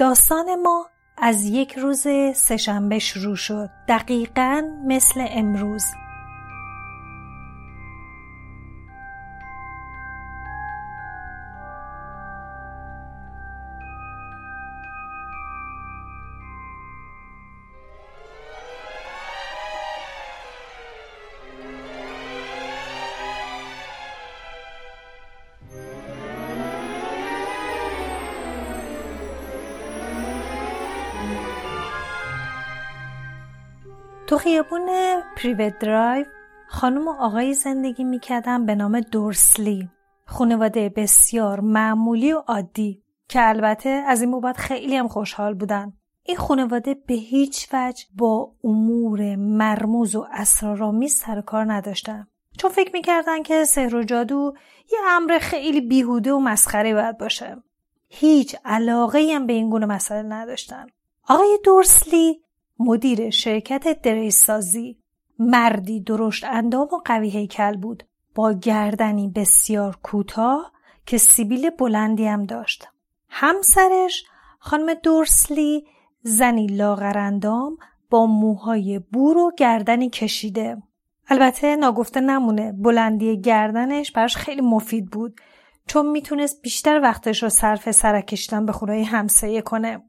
داستان ما از یک روز سهشنبه شروع شد. دقیقا مثل امروز. خیابون پریوت درایو خانم و آقای زندگی می‌کردن به نام دورسلی. خانواده بسیار معمولی و عادی که البته از این بابت خیلی هم خوشحال بودن. این خانواده به هیچ وجه با امور مرموز و اسرارآمیز سر کار نداشتن. چون فکر می‌کردن که سحر و جادو یه امر خیلی بیهوده و مسخره باید باشه. هیچ علاقه هم به این گونه مسئله نداشتن. آقای دورسلی مدیر شرکت دریسازی مردی درشت اندام و قوی هیکل بود. با گردنی بسیار کوتاه که سیبیل بلندی هم داشت. همسرش خانم دورسلی زنی لاغرندام با موهای بور و گردنی کشیده. البته ناگفته نمونه بلندی گردنش براش خیلی مفید بود. چون می‌تونست بیشتر وقتش رو صرف سرکشتن به خونه همسایه کنه.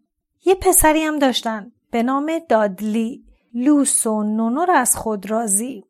یه پسری هم داشتن. به نام دادلی لوس و نونو را از خود راضی.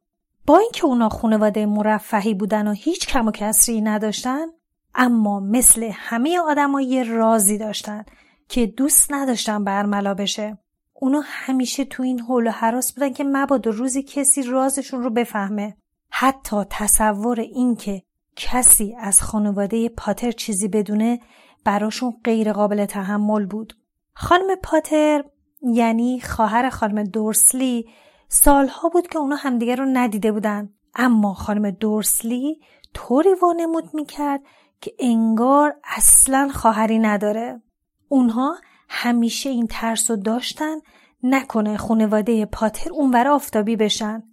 با اینکه اونا خانواده مرفهی بودن و هیچ کم و کسری نداشتن اما مثل همه آدم یه رازی داشتن که دوست نداشتن برملا بشه. اونا همیشه تو این حول و حراس بودن که مبادا روزی کسی رازشون رو بفهمه. حتی تصور اینکه کسی از خانواده پاتر چیزی بدونه براشون غیر قابل تحمل بود. خانم پاتر یعنی خواهر خانم دورسلی سالها بود که اونا همدیگه رو ندیده بودن. اما خانم دورسلی طوری وانمود می‌کرد که انگار اصلا خواهری نداره. اونها همیشه این ترس رو داشتن نکنه خانواده پاتر اونور آفتابی بشن.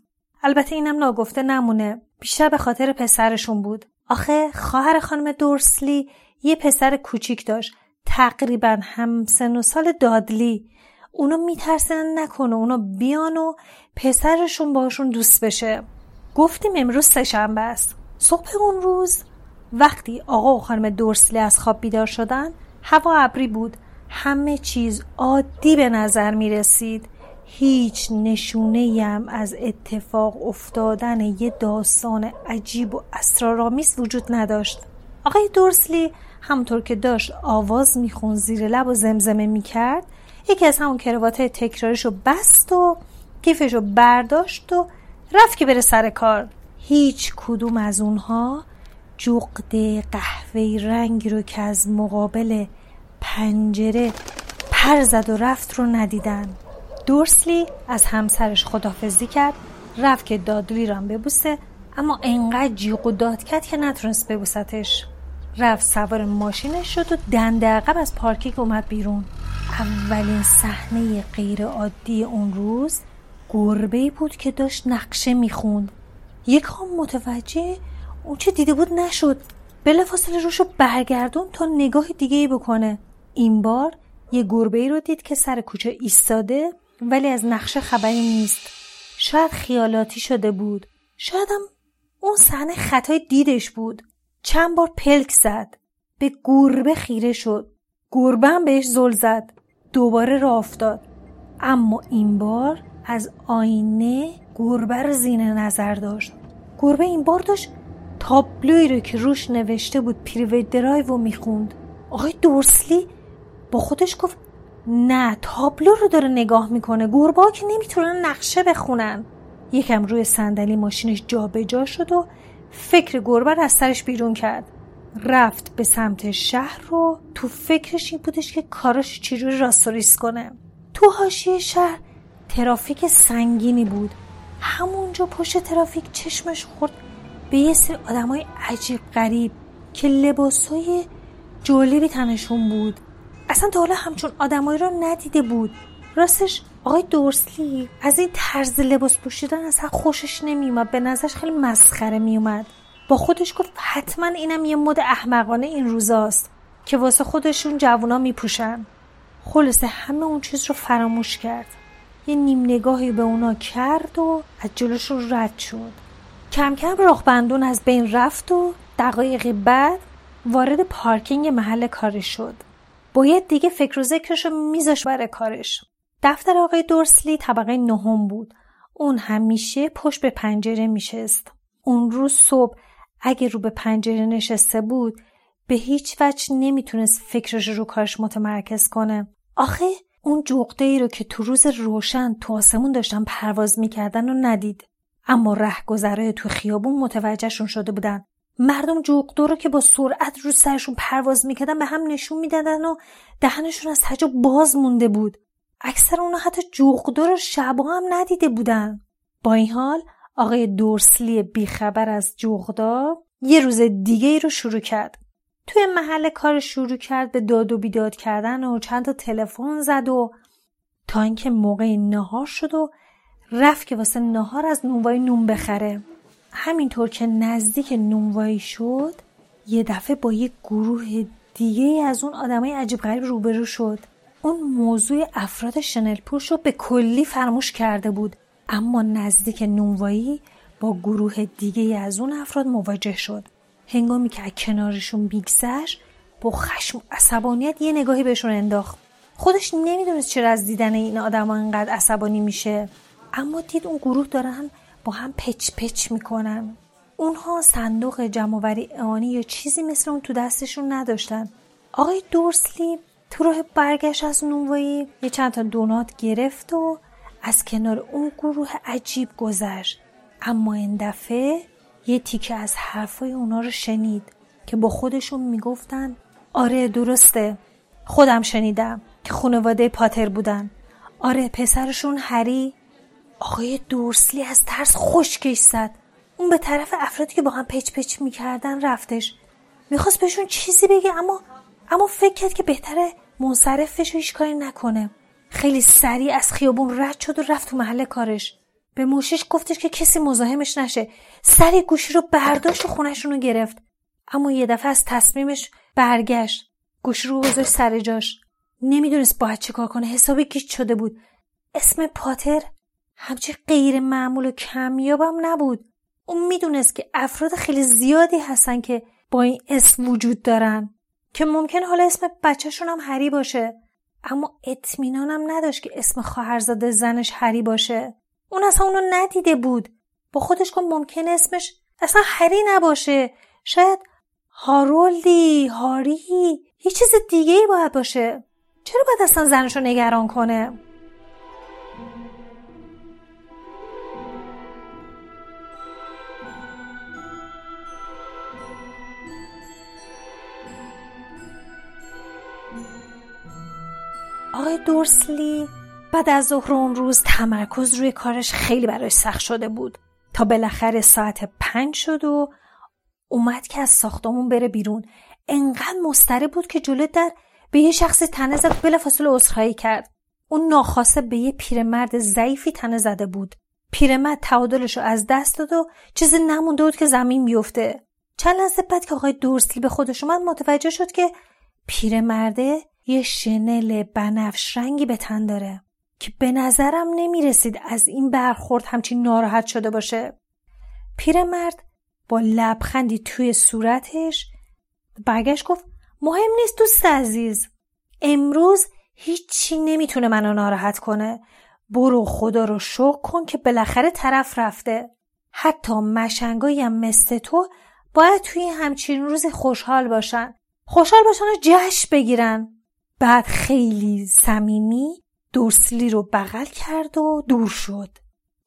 البته اینم ناگفته نمونه. بیشتر به خاطر پسرشون بود. آخه خواهر خانم دورسلی یه پسر کوچیک داشت. تقریبا هم سن و سال دادلی. اونا میترسن نکنه اونا بیان و پسرشون باشون دوست بشه. گفتیم امروز سهشنبه است. صبح اون روز وقتی آقا و خانم دورسلی از خواب بیدار شدن هوا ابری بود. همه چیز عادی به نظر می رسید هیچ نشونه هم از اتفاق افتادن یه داستان عجیب و اسرارآمیز وجود نداشت. آقای دورسلی همطور که داشت آواز میخون زیر لب و زمزمه می‌کرد یکی از همون کروات تکراریش رو بست و کیفش رو برداشت و رفت که بره سر کار. هیچ کدوم از اونها جغد قهوه‌ای رنگی رو که از مقابل پنجره پر زد و رفت رو ندیدن. دورسلی از همسرش خدافزی کرد رفت که دادلی رو ببوسه اما انقدر جیغ و داد کرد که نتونست ببوستش. رفت سوار ماشینش شد و دنده عقب از پارکینگ اومد بیرون. اولین صحنه غیر عادی اون روز گربه بود که داشت نقشه می‌خوند. یک هم متوجه اون چه دیده بود نشد. بلافاصله روشو برگردون تا نگاه دیگه ای بکنه. این بار یه گربه ای رو دید که سر کوچه ایستاده ولی از نقشه خبری نیست. شاید خیالاتی شده بود. شاید هم اون صحنه خطای دیدش بود. چند بار پلک زد. به گربه خیره شد. گربه بهش زل زد. دوباره راه افتاد. اما این بار از آینه گربه رو زیر نظر داشت. گربه این بار داشت تابلوی رو که روش نوشته بود پریویت درایو می‌خوند. آقای دورسلی با خودش گفت نه تابلو رو داره نگاه می‌کنه. گربه که نمی‌تونن نقشه بخونن. یکم روی صندلی ماشینش جابجا جا شد و فکر گربه از سرش بیرون کرد. رفت به سمت شهر رو تو فکرش این بودش که کاراش چجوری راستوریس کنه. تو حاشیه شهر ترافیک سنگینی بود. همونجا پشت ترافیک چشمش خورد. به یه سری های عجیب غریب که لباسای جالبی تنشون بود. اصلا تا حالا همچون آدمایی رو ندیده بود. راستش آقای دورسلی از این طرز لباس پوشیدن اصلا خوشش نمیومد به نظرش خیلی مسخره میومد. با خودش گفت حتما اینم یه مد احمقانه این روزاست که واسه خودشون جوونا میپوشن. خلاصه همه اون چیز رو فراموش کرد. یه نیم نگاهی به اونا کرد و از جلوشون رد شد. کم کم راه بندون از بین رفت و دقایقی بعد وارد پارکینگ محل کارش شد. باید دیگه فکر و ذکرش رو میذاش برای کارش. دفتر آقای دورسلی طبقه نهم بود. اون همیشه پشت به پنجره میشست. اون روز صبح اگه رو به پنجره نشسته بود به هیچ وجه نمی‌تونست فکرش رو کارش متمرکز کنه. آخه اون جغده ای رو که تو روز روشن تو آسمون داشتن پرواز می‌کردن و ندید. اما رهگذرای تو خیابون متوجهشون شده بودن. مردم جغدو رو که با سرعت رو سرشون پرواز می‌کردن به هم نشون می‌دادن و دهنشون از هجا باز مونده بود. اکثر اونا حتی جغدو رو شبا هم ندیده بودن. با این حال آقای دورسلی بیخبر از جغدا یه روز دیگه ای رو شروع کرد. توی محل کار شروع کرد به داد و بیداد کردن و چند تا تلفن زد و تا اینکه موقع نهار شد و رفت که واسه نهار از نونوایی نون بخره. همینطور که نزدیک نونوایی شد یه دفعه با یه گروه دیگه از اون آدمای عجیب غریب روبرو شد. اون موضوع افراد شنل پوش رو به کلی فراموش کرده بود. اما نزدیک نونوایی با گروه دیگه از اون افراد مواجه شد. هنگامی که از کنارشون بیگذشت با خشم و عصبانیت یه نگاهی بهشون انداخت. خودش نمی‌دونست چرا از دیدن این آدم اینقدر عصبانی میشه. اما دید اون گروه دارن با هم پچ پچ می‌کنن. اونها صندوق جمعوری اعانی یا چیزی مثل اون تو دستشون نداشتن. آقای دورسلی تو راه برگشت از نونوایی یه چند تا دونات گرفت و از کنار اون گروه عجیب گذشت. اما این دفعه یه تیکه از حرفای اونا رو شنید که با خودشون می‌گفتن آره درسته. خودم شنیدم که خانواده پاتر بودن. آره پسرشون هری. آقای دورسلی از ترس خشکش زد. اون به طرف افرادی که با هم پچ پچ می‌کردن رفتش. می‌خواست بهشون چیزی بگه اما اما فکر کرد که بهتره منصرف بشه هیچ کاری نکنه. خیلی سریع از خیابون رد شد و رفت تو محل کارش. به موشش گفتش که کسی مزاحمش نشه. سری گوشی رو برداشت و خونشون رو گرفت. اما یه دفعه از تصمیمش برگشت. گوشی رو گذاشت سر جاش. نمی‌دونست باید چه کار کنه. حسابی گیج شده بود. اسم پاتر همچی غیر معمول و کمیابم نبود. اون می‌دونست که افراد خیلی زیادی هستن که با این اسم وجود دارن. که ممکن حالا اسم بچهشون هم هری باشه. اما اطمینانم نداشت که اسم خواهرزاده زنش هری باشه. اون اصلا اونو ندیده بود. با خودش گفت ممکن اسمش اصلا هری نباشه. شاید هارولدی هاری یه چیز دیگه ای باید باشه. چرا باید اصلا زنش رو نگران کنه؟ آقای دورسلی بعد از ظهر اون روز تمرکز روی کارش خیلی براش سخت شده بود. تا بالاخره ساعت پنج شد و اومد که از ساختمون بره بیرون. انقدر مستره بود که جلو در به یه شخصی تنه زد بلافاصله عذرخواهی کرد. اون ناخواسته به یه پیرمرد ضعیفی تنه زده بود. پیرمرد تعادلش رو از دست داد و چیزی نمونده بود که زمین بیفته. چند لحظه بعد که آقای دورسلی به خودش اومد متوجه شد که پیرمرده یه شنل بنفش رنگی به تن داره که به نظرم نمی رسید از این برخورد همچین ناراحت شده باشه. پیرمرد با لبخندی توی صورتش برگشت گفت مهم نیست دوست عزیز امروز هیچی نمی‌تونه منو ناراحت کنه. برو خدا رو شکر کن که بالاخره طرف رفته. حتی مشنگایی هم مثل تو باید توی همچین روز خوشحال باشن. خوشحال باشن و جشن بگیرن. بعد خیلی صمیمی دورسلی رو بغل کرد و دور شد.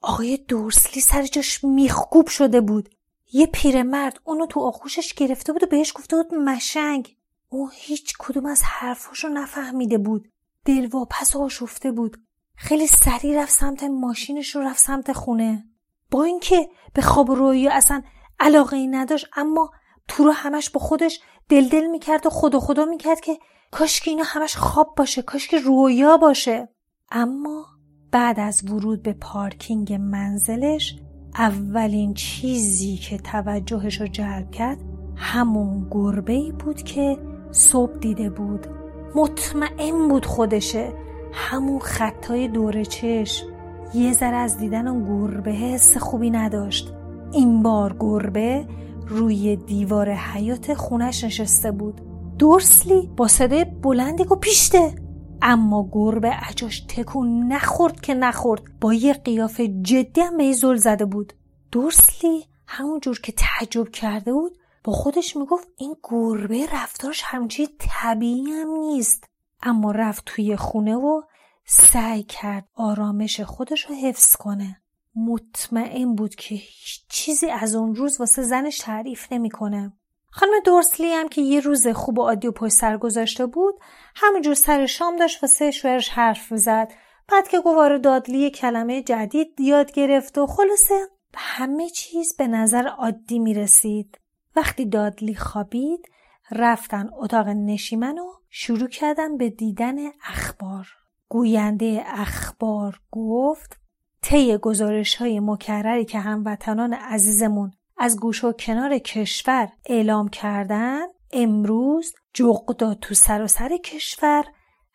آقای دورسلی سر جاش میخکوب شده بود. یه پیرمرد اونو تو آغوشش گرفته بود و بهش گفته بود مشنگ. او هیچ کدوم از حرفاشو نفهمیده بود. دلواپس آشفته بود. خیلی سریع رفت سمت ماشینش رو رفت سمت خونه. با اینکه به خواب و رویا اصلا علاقه ای نداشت اما تو رو همش با خودش دلدل می‌کرد و خدا خدا می‌کرد که کاش که اینا همش خواب باشه کاش که رویا باشه. اما بعد از ورود به پارکینگ منزلش اولین چیزی که توجهش رو جلب کرد همون گربه ای بود که صبح دیده بود. مطمئن بود خودشه. همون خطای دور چشم. یه ذره از دیدن اون گربه حس خوبی نداشت. این بار گربه روی دیوار حیات خونش نشسته بود. دورسلی با صدای بلندی گفت پیشته. اما گربه عجاش تکون نخورد که نخورد. با یه قیافه جدی هم به زل زده بود. دورسلی همونجور که تعجب کرده بود با خودش می‌گفت این گربه رفتارش همچی طبیعی هم نیست. اما رفت توی خونه و سعی کرد آرامش خودش رو حفظ کنه. مطمئن بود که هیچ چیزی از اون روز واسه زنش تعریف نمی‌کنه. خانم دورسلی هم که یه روز خوب و عادی و پشت سر گذاشته بود همینجور سر شام داشت واسه شوهرش حرف می‌زد بعد که گوار دادلی کلمه جدید یاد گرفت و خلاصه همه چیز به نظر عادی می رسید. وقتی دادلی خوابید رفتن اتاق نشیمن و شروع کردن به دیدن اخبار. گوینده اخبار گفت طی گزارش های مکرری که هموطنان عزیزمون از گوش و کنار کشور اعلام کردن امروز جغدا تو سر و سر کشور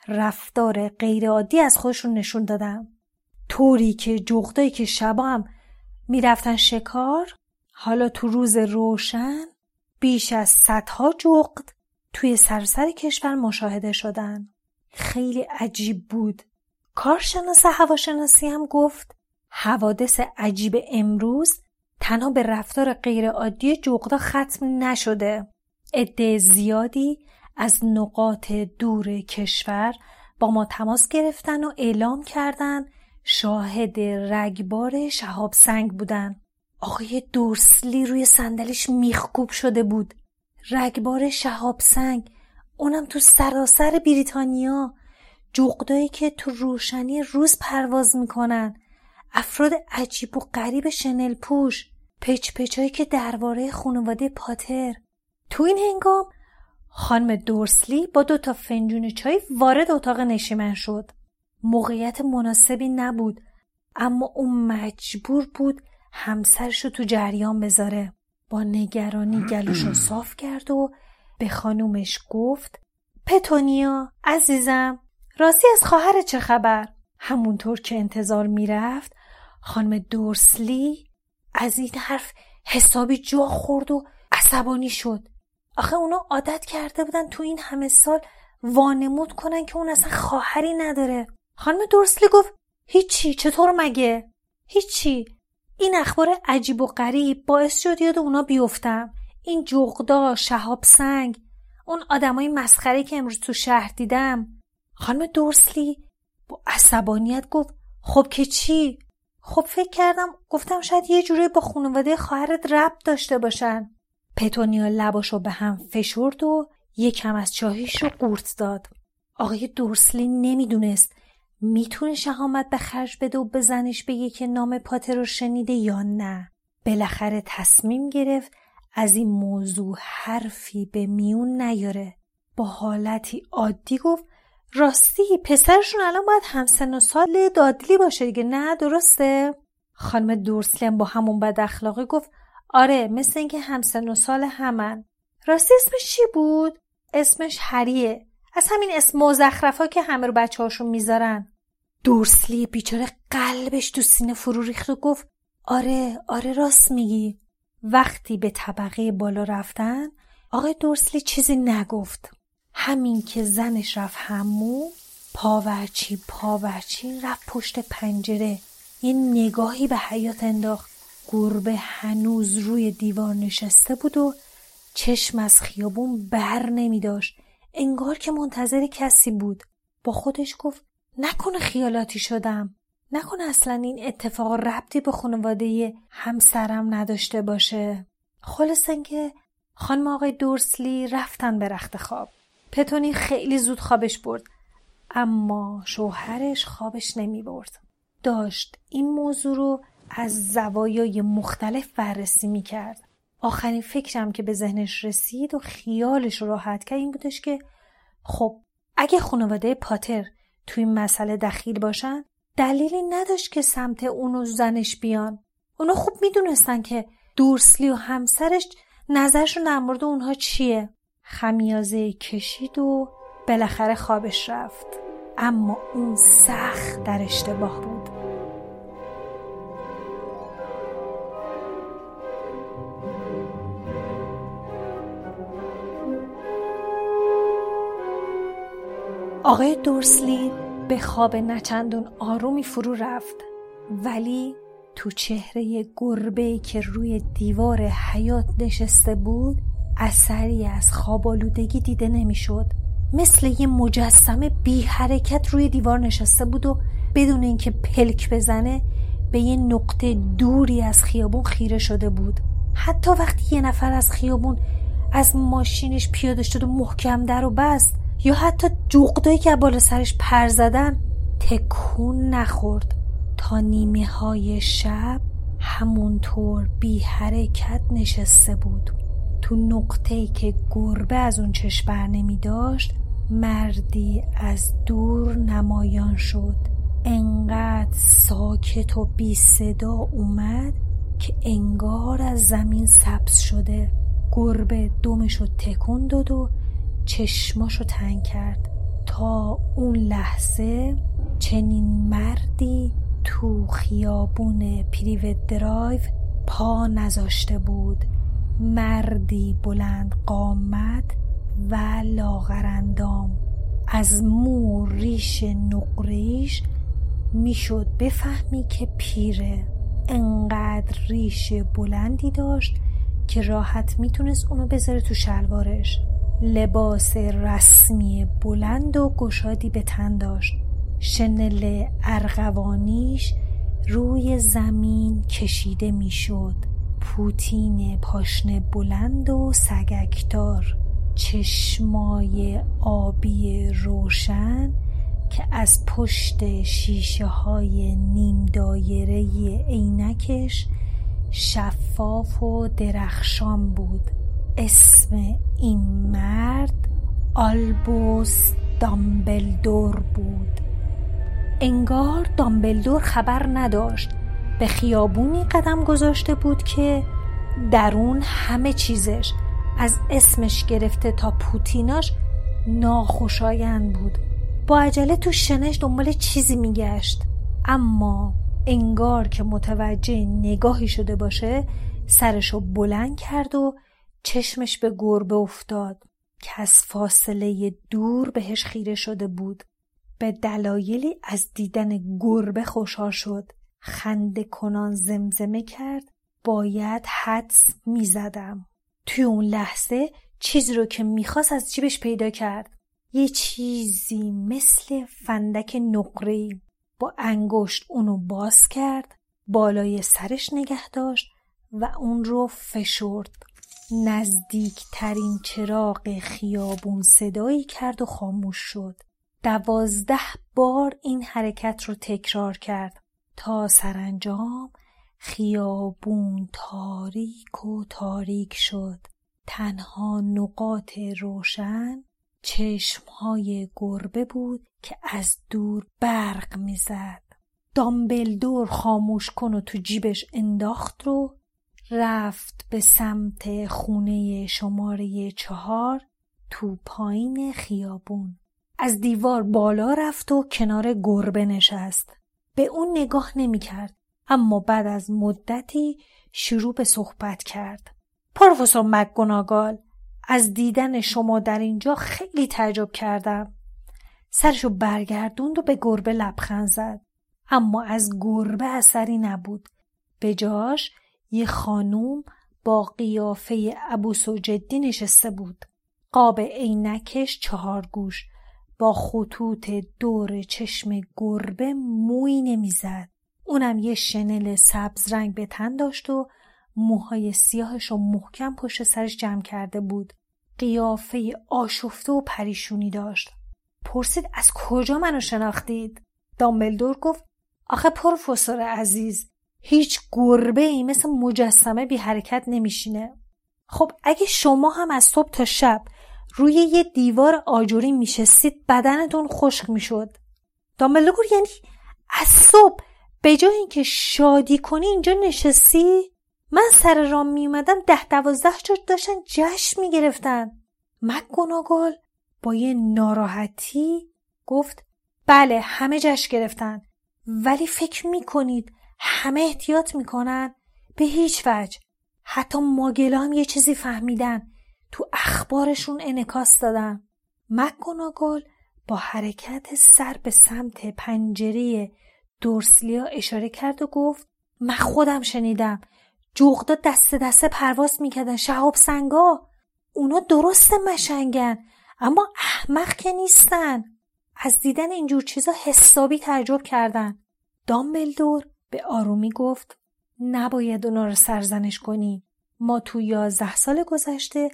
رفتار غیرعادی از خودشون نشون دادن. طوری که جغدایی که شبا هم می‌رفتن شکار حالا تو روز روشن بیش از صدها جغد توی سرسر کشور مشاهده شدن. خیلی عجیب بود. کارشناس هواشناسی هم گفت حوادث عجیب امروز تنها به رفتار غیرعادی جغدا ختم نشده. عده زیادی از نقاط دور کشور با ما تماس گرفتن و اعلام کردن شاهد رگبار شهاب سنگ بودن. آقای دورسلی روی صندلیش میخکوب شده بود. رگبار شهاب سنگ اونم تو سراسر بریتانیا. جغدایی که تو روشنی روز پرواز می‌کنن. افراد عجیب و غریب شنل پوش پچ پچایی که درباره خانواده پاتر. تو این هنگام خانم دورسلی با دو تا فنجون چای وارد اتاق نشیمن شد. موقعیت مناسبی نبود اما اون مجبور بود همسرش رو تو جریان بذاره. با نگرانی گلوش رو صاف کرد و به خانومش گفت پتونیا عزیزم راستی از خواهر چه خبر؟ همونطور که انتظار می‌رفت خانم دورسلی از این حرف حسابی جا خورد و عصبانی شد. آخه اونا عادت کرده بودن تو این همه سال وانمود کنن که اون اصلا خواهری نداره. خانم دورسلی گفت هیچی چطور مگه؟ هیچی. این اخبار عجیب و غریب باعث شد یاد اونا بیفتم. این جغدا شهاب سنگ اون آدمای مسخره که امروز تو شهر دیدم. خانم دورسلی با عصبانیت گفت خب که چی؟ خب فکر کردم گفتم شاید یه جوری با خانواده خواهرت ربط داشته باشن. پتونیا لباشو به هم فشرد و یکم از چاهیش رو قورت داد. آقای دورسلی نمی‌دونست می‌تونه شهامت به خرج بده و به زنش بگه که نام پاتر رو شنیده یا نه. بالاخره تصمیم گرفت از این موضوع حرفی به میون نیاره. با حالتی عادی گفت راستی پسرشون الان باید همسن و سال دادلی باشه دیگه. نه درسته؟ خانم دورسلم با همون بد اخلاقی گفت آره مثل اینکه همسن و سال همن. راستی اسمش چی بود؟ اسمش هریه از همین اسم مزخرفا که همه رو بچه هاشون می‌ذارن. دورسلی بیچاره قلبش تو سینه فرو ریخت و گفت آره آره راست میگی. وقتی به طبقه بالا رفتن آقای دورسلی چیزی نگفت. همین که زنش رفت همو پاورچی پاورچی رفت پشت پنجره. یه نگاهی به حیات انداخت. گربه هنوز روی دیوار نشسته بود و چشم از خیابون بر نمی داشت. انگار که منتظر کسی بود. با خودش گفت نکنه خیالاتی شدم. نکنه اصلا این اتفاق ربطی به خانواده همسرم نداشته باشه. خلاص اینکه خانم آقای دورسلی رفتن به رخت خواب. پتونی خیلی زود خوابش برد. اما شوهرش خوابش نمی برد. داشت این موضوع رو از زوایای مختلف بررسی می کرد. آخرین فکرم که به ذهنش رسید و خیالش راحت کرد این بودش که خب اگه خانواده پاتر توی این مسئله دخیل باشن دلیلی نداشت که سمت اونو زنش بیان. اونا خوب می‌دونستن که دورسلی و همسرش نظرشون در مورد اونها چیه. خمیازه کشید و بالاخره خوابش رفت. اما اون سخت در اشتباه بود. آقای دورسلی به خواب نچندون آرومی فرو رفت ولی تو چهره گربه که روی دیوار حیات نشسته بود اثری از خواب آلودگی دیده نمی‌شد. مثل یه مجسمه بی حرکت روی دیوار نشسته بود و بدون اینکه پلک بزنه به یه نقطه دوری از خیابون خیره شده بود. حتی وقتی یه نفر از خیابون از ماشینش پیاده شد و محکم در و بست یا حتی جوقدایی که بالا سرش پر زدن تکون نخورد. تا نیمه های شب همونطور بی حرکت نشسته بود. تو نقطه که گربه از اون چش بر نمی داشت مردی از دور نمایان شد. انقدر ساکت و بی صدا اومد که انگار از زمین سبز شده. گربه دومشو تکون داد و چشماشو تنگ کرد. تا اون لحظه چنین مردی تو خیابون پریوت درایو پا نذاشته بود. مردی بلند قامت و لاغرندام. از مو ریش نقریش می‌شد بفهمی که پیره. انقدر ریش بلندی داشت که راحت می‌تونست اونو بذاره تو شلوارش. لباس رسمی بلند و گشادی به تن داشت. شنل ارغوانیش روی زمین کشیده می‌شد. پوتین پاشنه بلند و سگکدار چشمای آبی روشن که از پشت شیشه های نیم دایره عینکش شفاف و درخشان بود. اسم این مرد آلبوس دامبلدور بود. انگار دامبلدور خبر نداشت. به خیابونی قدم گذاشته بود که درون همه چیزش از اسمش گرفته تا پوتیناش ناخوشایند بود. با عجله تو شنش دنبال چیزی میگشت. اما انگار که متوجه نگاهی شده باشه سرشو بلند کرد و چشمش به گربه افتاد که از فاصله دور بهش خیره شده بود. به دلایلی از دیدن گربه خوشحال شد. خنده کنان زمزمه کرد باید حدس می‌زدم. توی اون لحظه چیزی رو که می‌خواست از جیبش پیدا کرد. یه چیزی مثل فندک نقری با انگشت اونو باز کرد بالای سرش نگه داشت و اون رو فشرد. نزدیکترین چراغ خیابون صدایی کرد و خاموش شد. دوازده بار این حرکت رو تکرار کرد. تا سرانجام خیابون تاریک و تاریک شد. تنها نقاط روشن چشمهای گربه بود که از دور برق می‌زد. دامبلدور خاموش کن و تو جیبش انداخت رو. رفت به سمت خونه شماره چهار تو پایین خیابون. از دیوار بالا رفت و کنار گربه نشست. به اون نگاه نمی‌کرد اما بعد از مدتی شروع به صحبت کرد. پروفسور مکگوناگال از دیدن شما در اینجا خیلی تعجب کردم. سرشو برگردوند و به گربه لبخند زد. اما از گربه اثری نبود. به جاش یه خانوم با قیافه ابو نشسته بود. قاب عینکش چهار گوش. با خطوط دور چشم گربه موی نمی‌زد. اونم یه شنل سبز رنگ به تن داشت و موهای سیاهش رو محکم پشت سرش جمع کرده بود. قیافه آشفته و پریشونی داشت. پرسید از کجا منو شناختید؟ دامبلدور گفت آخه پروفسور عزیز هیچ گربه ای مثل مجسمه بی حرکت نمیشینه. خب اگه شما هم از صبح تا شب روی یه دیوار آجوری میشستید بدنتون خشک می‌شد. دامبلدور یعنی از صبح به جای اینکه شادی کنی اینجا نشستی؟ من سر رام می اومدم ده دوازده جا داشتن جشن می گرفتن مکگوناگل با یه ناراحتی گفت بله همه جشن گرفتن ولی فکر می کنید همه احتیاط می‌کنن؟ به هیچ وجه. حتی ماگلا هم یه چیزی فهمیدن. تو اخبارشون انکاس دادن. مکگوناگل با حرکت سر به سمت پنجره دورسلیا اشاره کرد و گفت من خودم شنیدم. جغدا دست دسته پرواز می‌کردن شهاب سنگا. اونا درست مشنگن اما احمق که نیستن. از دیدن اینجور چیزا حسابی تعجب کردن. دامبلدور به آرومی گفت نباید اونا رو سرزنش کنی. ما تو یازده سال گذشته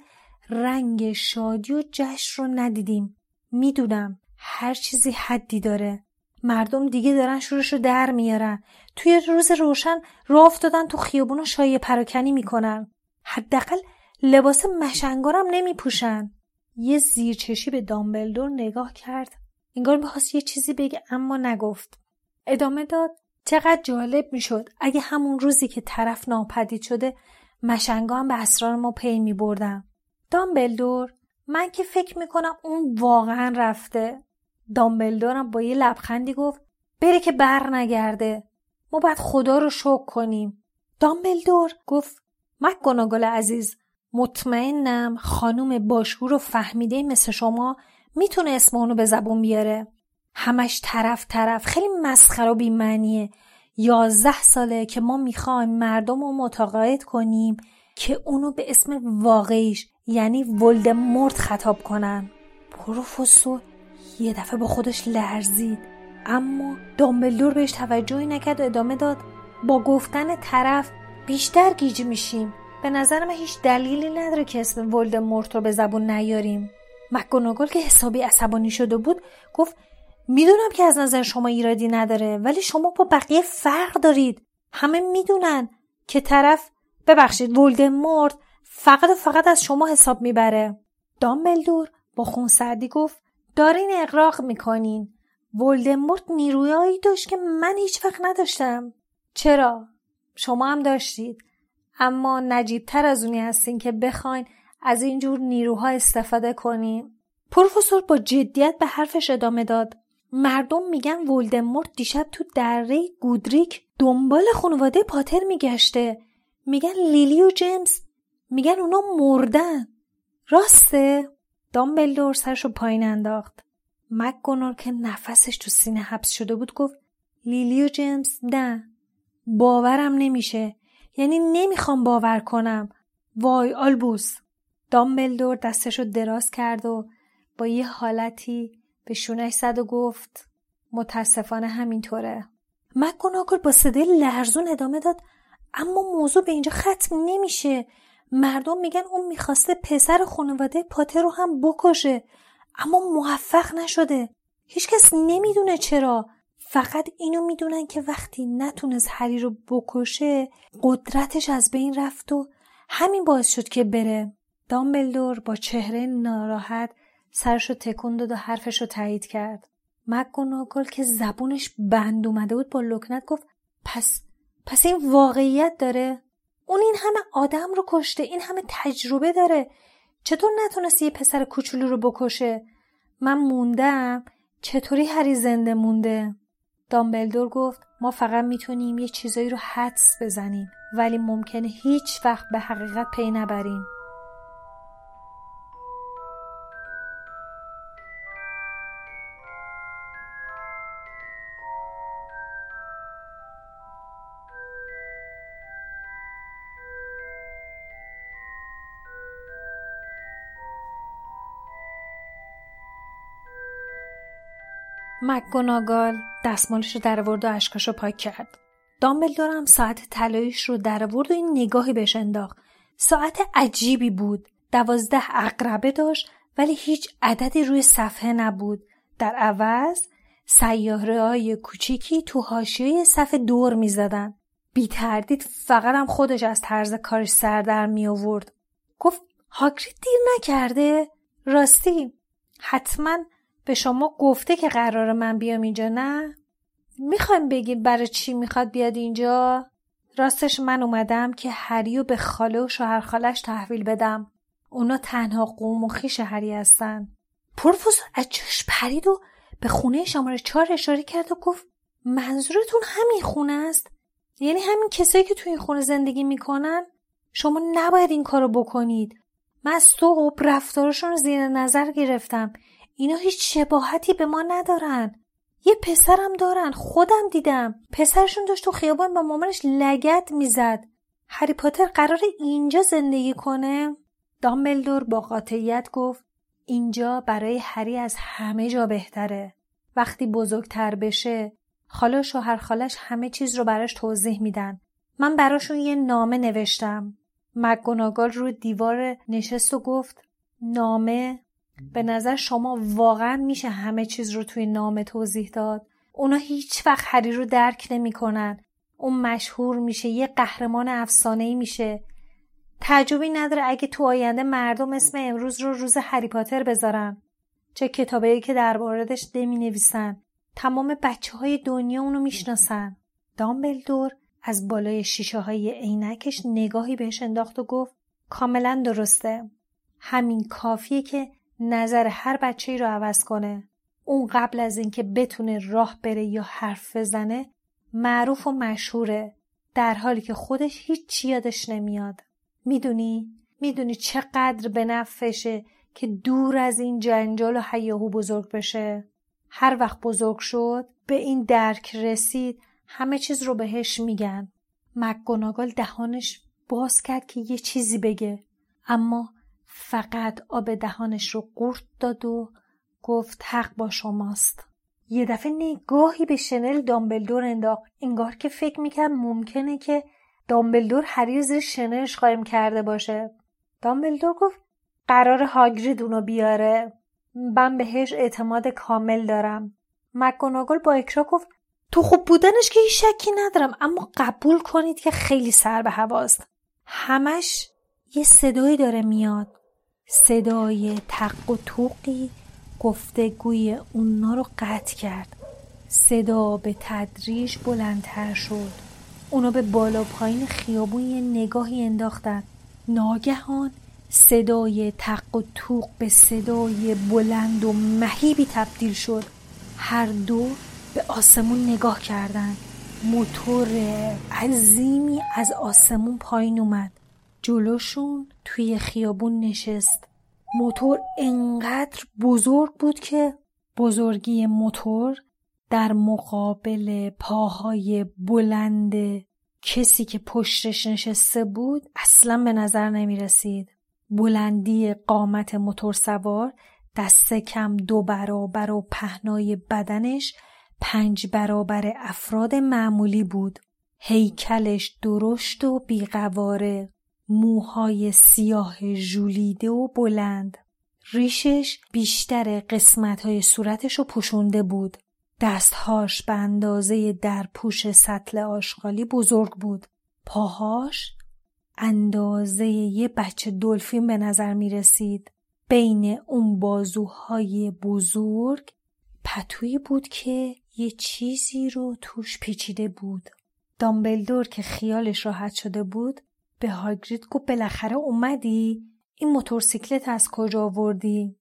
رنگ شادی و جشن رو ندیدیم. می‌دونم هر چیزی حدی داره. مردم دیگه دارن شورش رو در میارن. توی روز روشن راه افتادن تو خیابون و شایه پراکنی می‌کنن. حداقل لباس مشنگارم نمیپوشن. یه زیرچشی به دامبلدور نگاه کرد. انگار می‌خواست یه چیزی بگه اما نگفت. ادامه داد چقدر جالب می‌شد. اگه همون روزی که طرف ناپدید شده مشنگا هم به اسرار ما پی میبردم دامبلدور من که فکر می‌کنم اون واقعا رفته. دامبلدورم با یه لبخندی گفت بره که بر نگرده. ما باید خدا رو شکر کنیم. دامبلدور گفت مکگوناگل عزیز مطمئنم خانوم باشور و فهمیده مثل شما می‌تونه اسم اونو به زبون بیاره. همش طرف طرف خیلی مسخره و بیمعنیه. یازده ساله که ما می‌خوایم مردم رو متقاعد کنیم. که اونو به اسم واقعیش یعنی ولدمورت خطاب کنن. پروفسور یه دفعه با خودش لرزید. اما دامبلدور بهش توجهی نکرد و ادامه داد با گفتن طرف بیشتر گیج میشیم. به نظر من هیچ دلیلی نداره که اسم ولدمورت رو به زبون نیاریم. مکگوناگل که حسابی عصبانی شده بود گفت می‌دونم که از نظر شما ایرادی نداره ولی شما با بقیه فرق دارید. همه می‌دونن که طرف ببخشید ولدمورت فقط و فقط از شما حساب می‌بره. دامبلدور با خونسردی گفت دارین اقراق می‌کنین. ولدمورت نیرویایی داشت که من هیچ وقت نداشتم. چرا؟ شما هم داشتید. اما نجیبتر از اونی هستین که بخواین از اینجور نیروها استفاده کنین. پروفسور با جدیت به حرفش ادامه داد. مردم میگن ولدمورت دیشب تو دره گودریک دنبال خانواده پاتر میگشته. میگن لیلی و جیمز میگن اونا مردن. راسته؟ دامبلدور سرشو پایین انداخت. مک که نفسش تو سینه حبس شده بود گفت لیلی و جیمز نه باورم نمیشه. یعنی نمی‌خوام باور کنم. وای آلبوس. دامبلدور دستشو دراز کرد و با یه حالتی به شونش زد و گفت متاسفانه همینطوره. مکگوناگل با صدای لرزون ادامه داد. اما موضوع به اینجا ختم نمیشه. مردم میگن اون می‌خواسته پسر خانواده پاتر رو هم بکشه. اما موفق نشده. هیچکس نمی‌دونه چرا. فقط اینو می‌دونن که وقتی نتونست هری رو بکشه قدرتش از بین رفت و همین باعث شد که بره. دامبلدور با چهره ناراحت سرش رو تکون داد و حرفش رو تایید کرد. مکگوناگل که زبونش بند اومده بود با لکنت گفت پس پس این واقعیت داره؟ اون این همه آدم رو کشته این همه تجربه داره. چطور نتونست یه پسر کوچولو رو بکشه؟ من موندم چطوری هری زنده مونده. دامبلدور گفت ما فقط می‌تونیم یه چیزایی رو حدس بزنیم ولی ممکنه هیچ وقت به حقیقت پی نبریم. مکگوناگال دستمالش رو در آورد و اشکاش رو پاک کرد دامبلدور هم ساعت طلاییش رو در آورد و این نگاهی بهش انداخت ساعت عجیبی بود دوازده اقربه داشت ولی هیچ عددی روی صفحه نبود در عوض سیاره های کوچیکی تو حاشیه صفحه دور می زدن. بی تردید فقط هم خودش از طرز کارش سر در می آورد. گفت هاگرید دیر نکرده؟ راستی حتما به شما گفته که قرار من بیام اینجا نه؟ می‌خوایم بگید برای چی می‌خواد بیاد اینجا؟ راستش من اومدم که هریو به خاله و شوهر خالش تحویل بدم. اونا تنها قوم و خیش هری هستن. پروفسور از چش پرید و به خونه شماره چهار اشاره کرد و گفت منظورتون همین خونه است؟ یعنی همین کسایی که توی این خونه زندگی می‌کنن؟ شما نباید این کارو بکنید. من از تو رفتارشون رو زیر نظر گرفتم. اینا هیچ شباهتی به ما ندارن. یه پسرم دارن خودم دیدم. پسرشون داشت تو خیابان با مامانش لگت می‌زد. هری پاتر قرار اینجا زندگی کنه؟ دامبلدور با قاطعیت گفت اینجا برای هری از همه جا بهتره. وقتی بزرگتر بشه خاله شوهر خالش همه چیز رو براش توضیح میدن. من براشون یه نامه نوشتم. مگوناگال رو دیوار نشست و گفت نامه به نظر شما واقعا میشه همه چیز رو توی نامه توضیح داد؟ اونا هیچ وقت هری رو درک نمی‌کنن. اون مشهور میشه یه قهرمان افسانه میشه. تعجبی نداره اگه تو آینده مردم اسم امروز رو روز هری پاتر بذارن. چه کتابایی که در موردش نمی نویسن تمام بچه های دنیا اونو می‌شناسن. دامبلدور از بالای شیشه های عینکش نگاهی بهش انداخت و گفت کاملا درسته. همین کافیه که نظر هر بچه ای رو عوض کنه. اون قبل از اینکه بتونه راه بره یا حرف بزنه معروف و مشهوره در حالی که خودش هیچ یادش نمیاد. می‌دونی؟ می‌دونی چقدر به نفشه که دور از این جنجال و حیاهو بزرگ بشه. هر وقت بزرگ شد به این درک رسید همه چیز رو بهش میگن. مکگوناگال دهانش باز کرد که یه چیزی بگه. اما فقط آب دهانش رو قورت داد و گفت حق با شماست. یه دفعه نگاهی به شنل دامبلدور انداخت. انگار که فکر می‌کرد ممکنه که دامبلدور هری زیر شنلش قایم کرده باشه. دامبلدور گفت قرار هاگرید اونو بیاره. من بهش اعتماد کامل دارم. مکگوناگل با اکرا گفت تو خوب بودنش که هیچ شکی ندارم اما قبول کنید که خیلی سر به هواست. همش یه صدایی داره میاد. صدای تق و توقی گفتگوی اونا رو قطع کرد. صدا به تدریج بلندتر شد. اونا به بالا پایین خیابون یه نگاهی انداختن. ناگهان صدای تق و توق به صدای بلند و مهیبی تبدیل شد. هر دو به آسمون نگاه کردند موتور عظیمی از آسمون پایین اومد. جلوشون توی خیابون نشست موتور انقدر بزرگ بود که بزرگی موتور در مقابل پاهای بلند کسی که پشتش نشسته بود اصلا به نظر نمی رسید. بلندی قامت موتور سوار دست کم دو برابر و پهنای بدنش پنج برابر افراد معمولی بود. هیکلش درشت و بیقواره موهای سیاه ژولیده و بلند ریشش بیشتر قسمت های صورتش رو پوشونده بود دستهاش به اندازه در پوش سطل آشغالی بزرگ بود. پاهاش اندازه یه بچه دلفین به نظر می رسید. بین اون بازوهای بزرگ پتویی بود که یه چیزی رو توش پیچیده بود. دامبلدور که خیالش راحت شده بود به هاگرید گفت بالاخره اومدی؟ این موتورسیکلت از کجا آوردی؟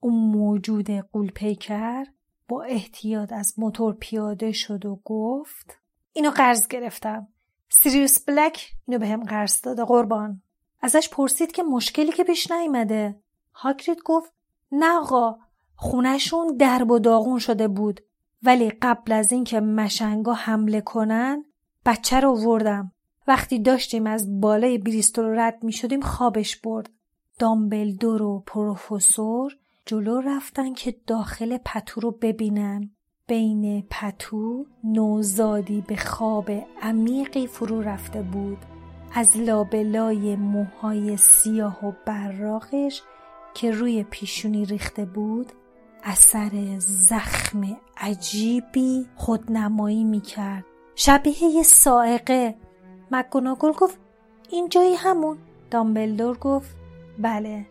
اون موجود قولپیکر با احتیاط از موتور پیاده شد و گفت اینو قرض گرفتم. سیریوس بلک اینو به هم قرض داده قربان. ازش پرسید که مشکلی که پیش نیمده. هاگرید گفت نه آقا خونشون درب و داغون شده بود ولی قبل از اینکه مشنگا حمله کنن بچه رو وردم وقتی داشتیم از بالای بریستول رد می شدیم خوابش برد. دامبلدور و پروفسور جلو رفتن که داخل پتو رو ببینن. بین پتو نوزادی به خواب عمیقی فرو رفته بود. از لابلای موهای سیاه و براغش که روی پیشونی ریخته بود اثر زخم عجیبی خودنمایی می‌کرد. شبیه یه سائقه مکگوناگل گفت این جایی همون. دامبلدور گفت بله.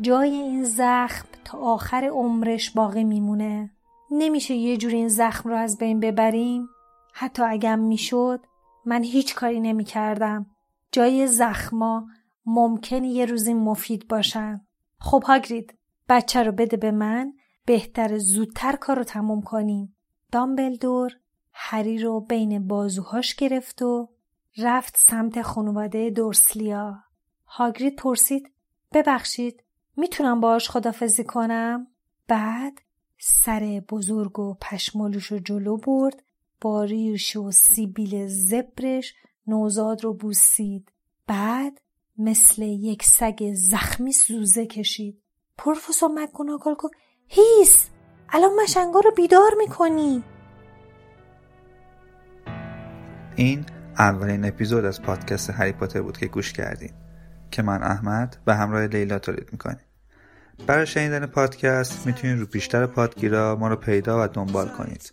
جای این زخم تا آخر عمرش باقی میمونه. نمیشه یه جور این زخم رو از بین ببریم؟ حتی اگم می‌شد من هیچ کاری نمی‌کردم. جای زخما ممکن یه روزی مفید باشن. خب هاگرید بچه رو بده به من بهتر زودتر کار رو تموم کنیم. دامبلدور هری رو بین بازوهاش گرفت و رفت سمت خانواده دورسلیا. هاگرید پرسید ببخشید می‌تونم باش خدافزی کنم؟ بعد سر بزرگ و پشمالوش رو جلو برد با ریش و سیبیل زبرش نوزاد رو بوسید. بعد مثل یک سگ زخمی سوزه کشید. پروفسور مکگوناگال گفت هیس الان مشنگا رو بیدار می‌کنی. این اولین اپیزود از پادکست هری پاتر بود که گوش کردیم که من احمد و همراه لیلا تولید می‌کنیم. برای شنیدن پادکست می‌تونید رو بیشتر پادگیرا ما رو پیدا و دنبال کنید.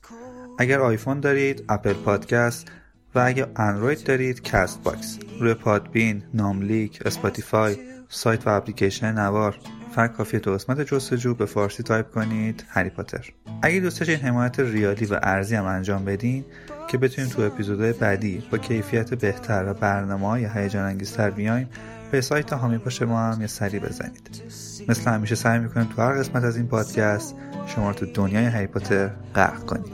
اگر آیفون دارید Apple Podcast و اگر اندروید دارید Castbox روی Podbean، ناملیک، Spotify، سایت و اپلیکیشن نوار. فقط کافیه تو قسمت جستجو به فارسی تایپ کنید. هری پاتر. اگه دوست داشتین حمایت ریالی و ارزی هم انجام بدین که بتونیم تو اپیزودهای بعدی با کیفیت بهتر و برنامه های هیجان انگیزتر بیایم به سایت حامی باش ما هم یه سری بزنید. مثل همیشه سعی می‌کنیم تو هر قسمت از این پادکست شما رو تو دنیای هری پاتر غرق کنیم.